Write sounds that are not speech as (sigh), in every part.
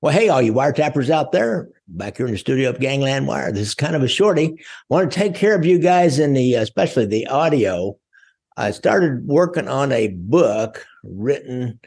Well, hey, all you wiretappers out there, back here in the studio of Gangland Wire. This is kind of a shorty. I want to take care of you guys in the, especially the audio. I started working on a book written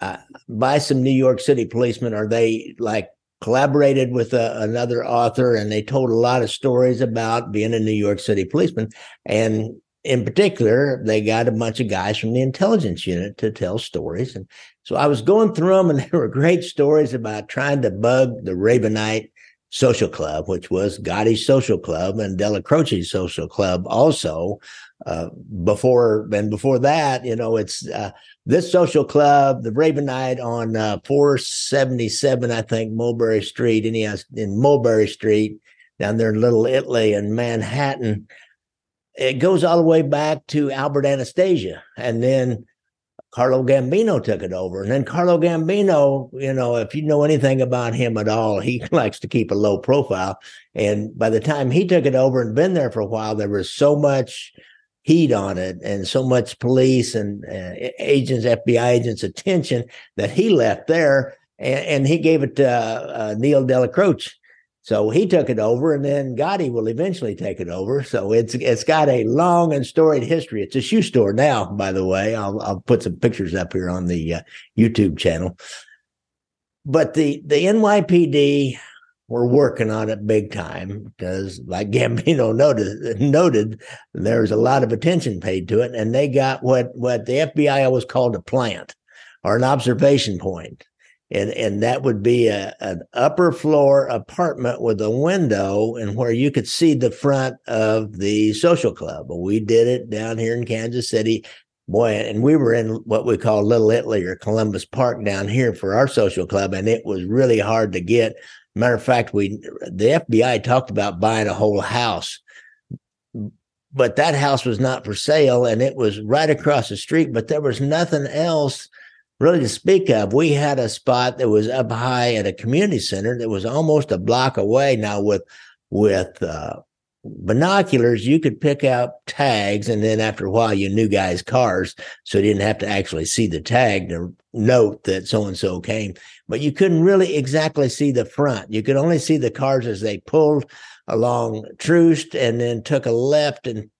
uh, by some New York City policemen, or they like collaborated with uh, another author, and they told a lot of stories about being a New York City policeman. And in particular, they got a bunch of guys from the intelligence unit to tell stories. And so I was going through them, and (laughs) there were great stories about trying to bug the Ravenite Social Club, which was Gotti's Social Club and Dellacroce's Social Club also. Uh, before and before that, you know, it's uh, this social club, the Ravenite on uh, 477, I think, Mulberry Street, has in Mulberry Street down there in Little Italy and Manhattan it goes all the way back to Albert Anastasia. And then Carlo Gambino took it over. And then Carlo Gambino, you know, if you know anything about him at all, he (laughs) likes to keep a low profile. And by the time he took it over and been there for a while, there was so much heat on it and so much police and uh, agents, FBI agents' attention that he left there and, he gave it to uh, uh, Neil Dellacroce so he took it over, and then Gotti will eventually take it over. So it's it's got a long and storied history. It's a shoe store now, by the way. I'll I'll put some pictures up here on the uh, YouTube channel. But the the NYPD were working on it big time because, like (laughs) Gambino noted, noted there's a lot of attention paid to it, and they got what what the FBI always called a plant or an observation point and and that would be a, an upper floor apartment with a window and where you could see the front of the social club. We did it down here in Kansas City. Boy, and we were in what we call Little Italy or Columbus Park down here for our social club, and it was really hard to get. Matter of fact, we the FBI talked about buying a whole house, but that house was not for sale, and it was right across the street. But there was nothing else really to speak of. We had a spot that was up high at a community center that was almost a block away. Now with with uh, binoculars, you could pick out tags, and then after a while, you knew guys' cars, so you didn't have to actually see the tag to note that so and so came. But you couldn't really exactly see the front. You could only see the cars as they pulled along Troost and then took a left and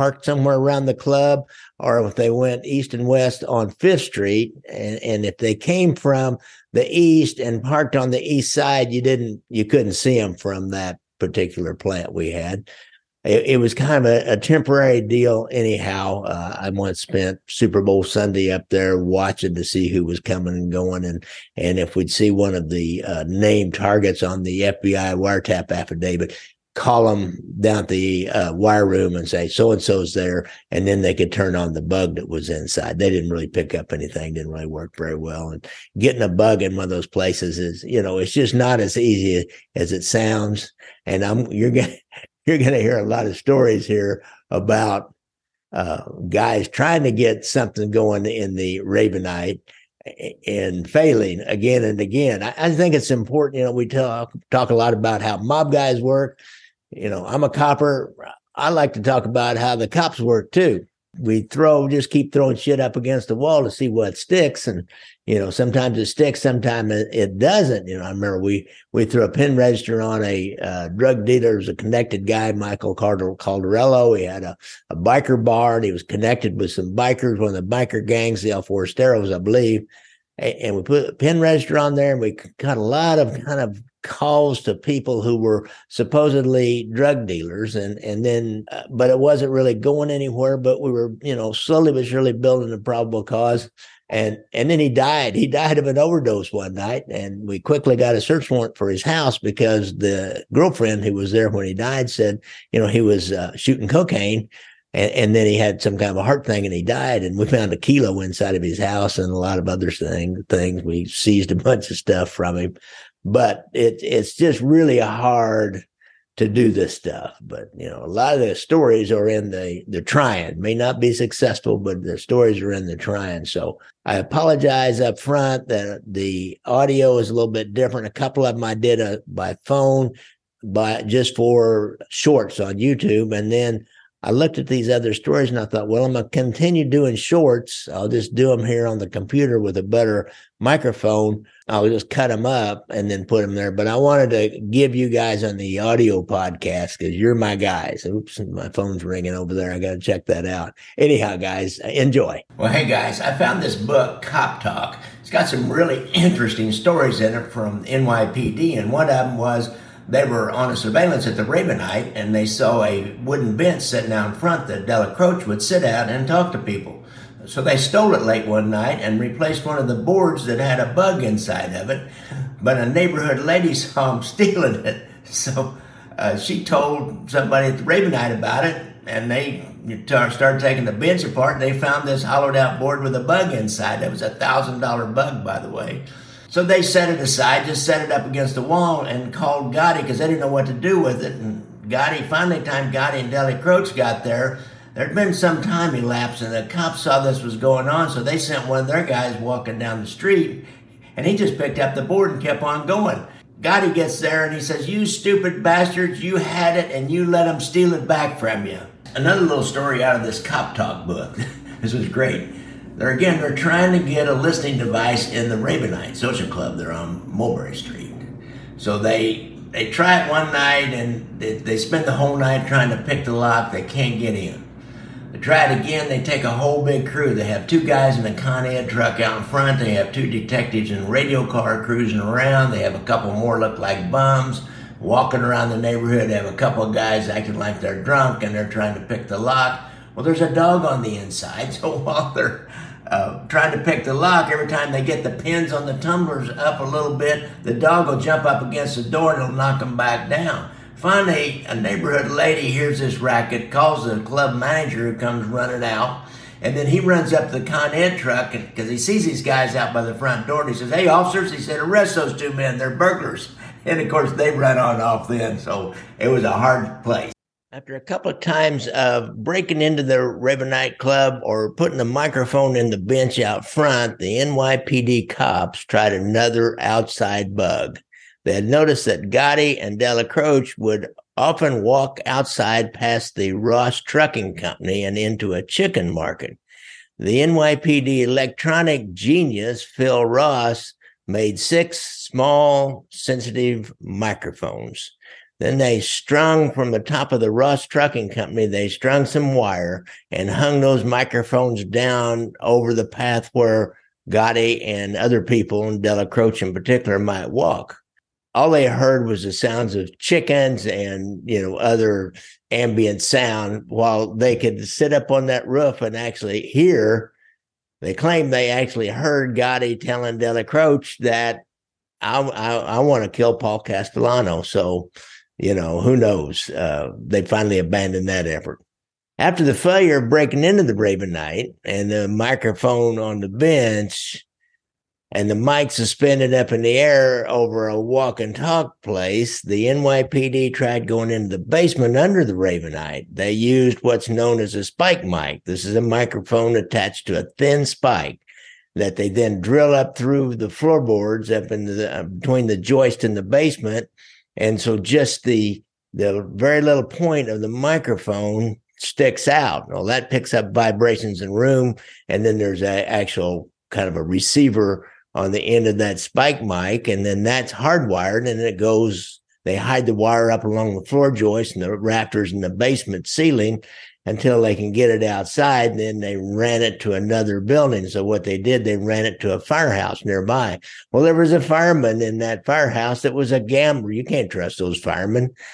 parked somewhere around the club, or if they went east and west on Fifth Street, and, and if they came from the east and parked on the east side, you didn't, you couldn't see them from that particular plant we had. It, it was kind of a, a temporary deal, anyhow. Uh, I once spent Super Bowl Sunday up there watching to see who was coming and going, and and if we'd see one of the uh, named targets on the FBI wiretap affidavit, call them down at the uh, wire room and say so and so's there, and then they could turn on the bug that was inside. They didn't really pick up anything; didn't really work very well. And getting a bug in one of those places is, you know, it's just not as easy as it sounds. And I'm you're gonna (laughs) you're gonna hear a lot of stories here about uh, guys trying to get something going in the Ravenite and failing again and again. I, I, think it's important. You know, we talk talk a lot about how mob guys work you know, I'm a copper. I like to talk about how the cops work too. We throw, just keep throwing shit up against the wall to see what sticks. And, you know, sometimes it sticks, sometimes it, doesn't. You know, I remember we, we threw a pin register on a uh, drug dealer, was a connected guy, Michael Caldarello. He had a, a biker bar and he was connected with some bikers, one of the biker gangs, the El Forasteros, I believe. And we put a pin register on there and we got a lot of kind of calls to people who were supposedly drug dealers and and then uh, but it wasn't really going anywhere but we were you know slowly but surely building a probable cause. And and then he died. He died of an overdose one night and we quickly got a search warrant for his house because the girlfriend who was there when he died said you know he was uh, shooting cocaine and, and, then he had some kind of a heart thing and he died and we found a kilo inside of his house and a lot of other thing, things. We seized a bunch of stuff from him but it it's just really hard to do this stuff. But you know, a lot of the stories are in the the trying. May not be successful, but the stories are in the trying. So I apologize up front that the audio is a little bit different. A couple of them I did a, by phone, by just for shorts on YouTube, and then I looked at these other stories and I thought, well, I'm going to continue doing shorts. I'll just do them here on the computer with a better microphone. I'll just cut them up and then put them there. But I wanted to give you guys on the audio podcast because you're my guys. Oops, my phone's ringing over there. I got to check that out. Anyhow, guys, uh, enjoy. Well, hey, guys, I found this book, Cop Talk. It's got some really interesting stories in it from NYPD. And one of them was, they were on a surveillance at the Ravenite and they saw a wooden bench sitting out in front that Dellacroce would sit at and talk to people. So they stole it late one night and replaced one of the boards that had a bug inside of it. But a neighborhood lady (laughs) saw him stealing it. So uh, she told somebody at the Ravenite about it and they started taking the bench apart and they found this hollowed out board with a bug inside. It was a thousand dollar bug, by the way. So they set it aside, just set it up against the wall, and called Gotti because they didn't know what to do with it. And Gotti, finally, time Gotti and Deli Dellacroce got there, there'd been some time elapsed, and the cops saw this was going on, so they sent one of their guys walking down the street, and he just picked up the board and kept on going. Gotti gets there and he says, You stupid bastards, you had it and you let them steal it back from you. Another little story out of this Cop Talk book. (laughs) this was great. They're again, they're trying to get a listening device in the Ravenite Social Club. They're on Mulberry Street. So they they try it one night and they, they spend the whole night trying to pick the lock. They can't get in. They try it again. They take a whole big crew. They have two guys in a Con Ed truck out in front. They have two detectives in a radio car cruising around. They have a couple more look like bums walking around the neighborhood. They have a couple of guys acting like they're drunk and they're trying to pick the lock. Well, there's a dog on the inside. (laughs) So while they're uh, trying to pick the lock, every time they get the pins on the tumblers up a little bit, the dog will jump up against the door and it'll knock them back down. Finally, a neighborhood lady hears this racket, calls the club manager who comes running out, and then he runs up the Con Ed truck because he sees these guys out by the front door and he says, Hey, officers, he said, arrest those two men. They're burglars. (laughs) And of course, they run on off then, so it was a hard place. After a couple of times of breaking into the Ravenite Club or putting the microphone in the bench out front, the NYPD cops tried another outside bug. They had noticed that Gotti and Dellacroce would often walk outside past the Ross Trucking Company and into a chicken market. The NYPD electronic genius, Phil Ross, made six small, sensitive microphones. Then they strung from the top of the Ross Trucking Company, they strung some wire and hung those microphones down over the path where Gotti and other people, and Dellacroce in particular, might walk. All they heard was the sounds of chickens and, you know, other ambient sound while they could sit up on that roof and actually hear. They claim they actually heard Gotti telling Dellacroce that I, I, I want to kill Paul Castellano. So you know, who knows? Uh, they finally abandoned that effort. After the failure of breaking into the Ravenite and the microphone on the bench and the mic suspended up in the air over a walk and talk place, the NYPD tried going into the basement under the Ravenite. They used what's known as a spike mic. This is a microphone attached to a thin spike that they then drill up through the floorboards up in the uh, between the joist and the basement and so just the the very little point of the microphone sticks out. Well, that picks up vibrations in room, and then there's a actual kind of a receiver on the end of that spike mic, and then that's hardwired, and it goes. They hide the wire up along the floor joist and the rafters in the basement ceiling, until they can get it outside. And then they ran it to another building. So what they did, they ran it to a firehouse nearby. Well, there was a fireman in that firehouse that was a gambler. You can't trust those firemen. (laughs)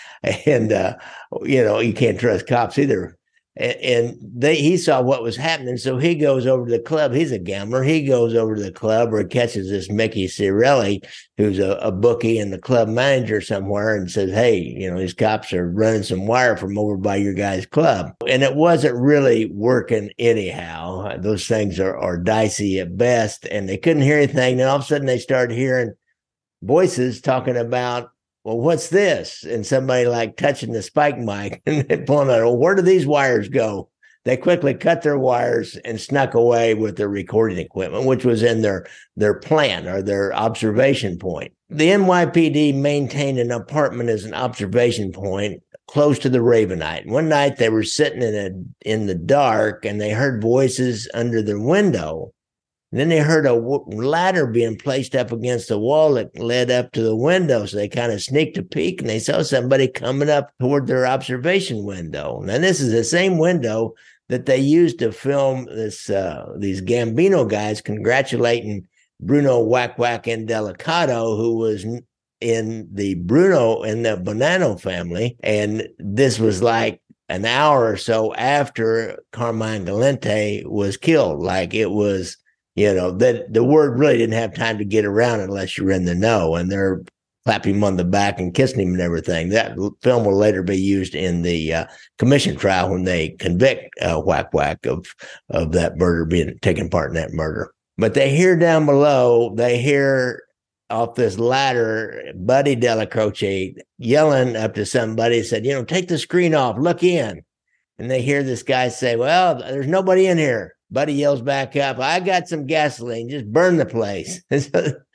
And, uh, you know, you can't trust cops either and they he saw what was happening, so he goes over to the club. He's a gambler. He goes over to the club where he catches this Mickey Cirelli, who's a, a, bookie and the club manager somewhere, and says, "Hey, you know, these cops are running some wire from over by your guy's club." And it wasn't really working anyhow. Those things are are dicey at best, and they couldn't hear anything. Then all of a sudden, they started hearing voices talking about well, what's this? And somebody like touching the spike mic (laughs) and pulling out, well, where do these wires go? They quickly cut their wires and snuck away with their recording equipment, which was in their, their plan or their observation point. The NYPD maintained an apartment as an observation point close to the Ravenite. One night they were sitting in a in the dark and they heard voices under their window. And then they heard a ladder being placed up against the wall that led up to the window. So they kind of sneaked a peek and they saw somebody coming up toward their observation window. And this is the same window that they used to film this uh, these Gambino guys congratulating Bruno Whack Whack Indelicato, who was in the Bruno in the Bonanno family. And this was like an hour or so after Carmine Galante was killed. Like it was, you know, that the word really didn't have time to get around unless you were in the know. And they're clapping him on the back and kissing him and everything. That film will later be used in the uh, commission trial when they convict uh, Whack Whack of of that murder, being taking part in that murder. But they hear down below, they hear off this ladder, Buddy Dellacroce yelling up to somebody, said, you know, take the screen off, look in. And they hear this guy say, well, there's nobody in here. Buddy yells back up, I got some gasoline, just burn the place. (laughs)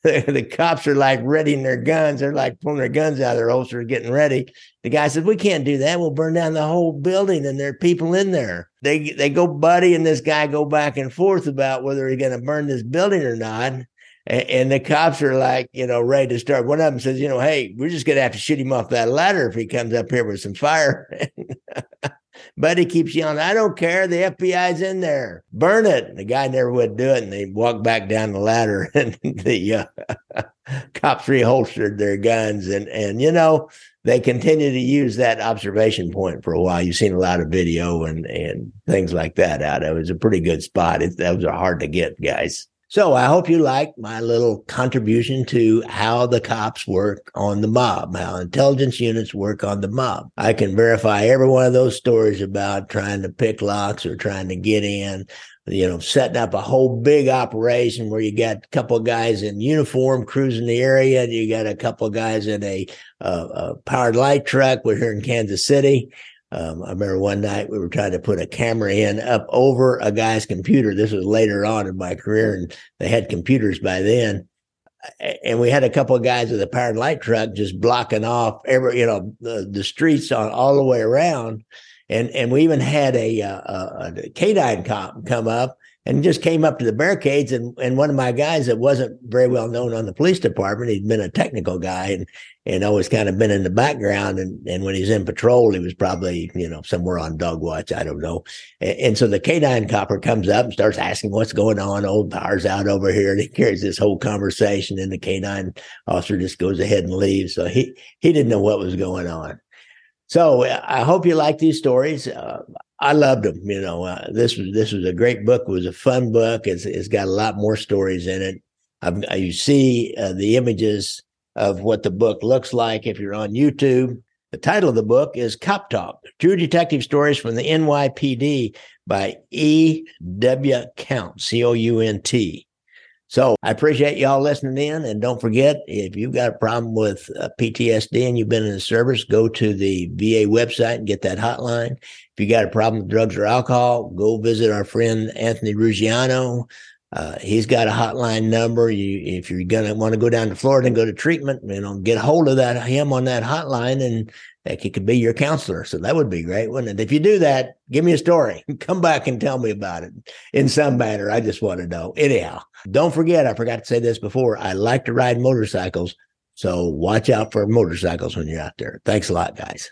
the cops are like readying their guns. They're like pulling their guns out of their holsters, getting ready. The guy said, We can't do that. We'll burn down the whole building and there are people in there. They they go, Buddy and this guy go back and forth about whether he's gonna burn this building or not. And, and the cops are like, you know, ready to start. One of them says, you know, hey, we're just gonna have to shoot him off that ladder if he comes up here with some fire. (laughs) Buddy keeps yelling, I don't care. The FBI's in there. Burn it. And the guy never would do it. And they walked back down the ladder (laughs) and the uh, (laughs) cops reholstered their guns. And, and, you know, they continue to use that observation point for a while. You've seen a lot of video and, and things like that out. It was a pretty good spot. It, that was hard to get, guys. So I hope you like my little contribution to how the cops work on the mob, how intelligence units work on the mob. I can verify every one of those stories about trying to pick locks or trying to get in, you know, setting up a whole big operation where you got a couple of guys in uniform cruising the area. And you got a couple of guys in a, uh, a powered light truck. We're here in Kansas City. Um, I remember one night we were trying to put a camera in up over a guy's computer. This was later on in my career, and they had computers by then. And we had a couple of guys with a powered light truck just blocking off every, you know, the, the streets on all the way around. And and we even had a, uh, a, a canine cop come up and just came up to the barricades and, and one of my guys that wasn't very well known on the police department he'd been a technical guy and and always kind of been in the background and and when he's in patrol he was probably you know somewhere on dog watch i don't know. And, and so the k9 copper comes up and starts asking what's going on old power's out over here and he carries this whole conversation and the k9 officer just goes ahead and leaves. So he he didn't know what was going on. So I hope you like these stories. Uh, I loved them. You know, uh, this was this was a great book. It was a fun book. It's, it's got a lot more stories in it. You see uh, the images of what the book looks like if you're on YouTube. The title of the book is Cop Talk: True Detective Stories from the NYPD by E. W. Count, C O U N T. So I appreciate y'all listening in. And don't forget, if you've got a problem with uh, PTSD and you've been in the service, go to the VA website and get that hotline. If you got a problem with drugs or alcohol, go visit our friend Anthony Ruggiano. Uh, he's got a hotline number. You, if you're gonna want to go down to Florida and go to treatment, you know, get a hold of that him on that hotline, and he could be your counselor. So that would be great, wouldn't it? If you do that, give me a story. (laughs) Come back and tell me about it in some manner. I just want to know. Anyhow, don't forget. I forgot to say this before. I like to ride motorcycles, so watch out for motorcycles when you're out there. Thanks a lot, guys.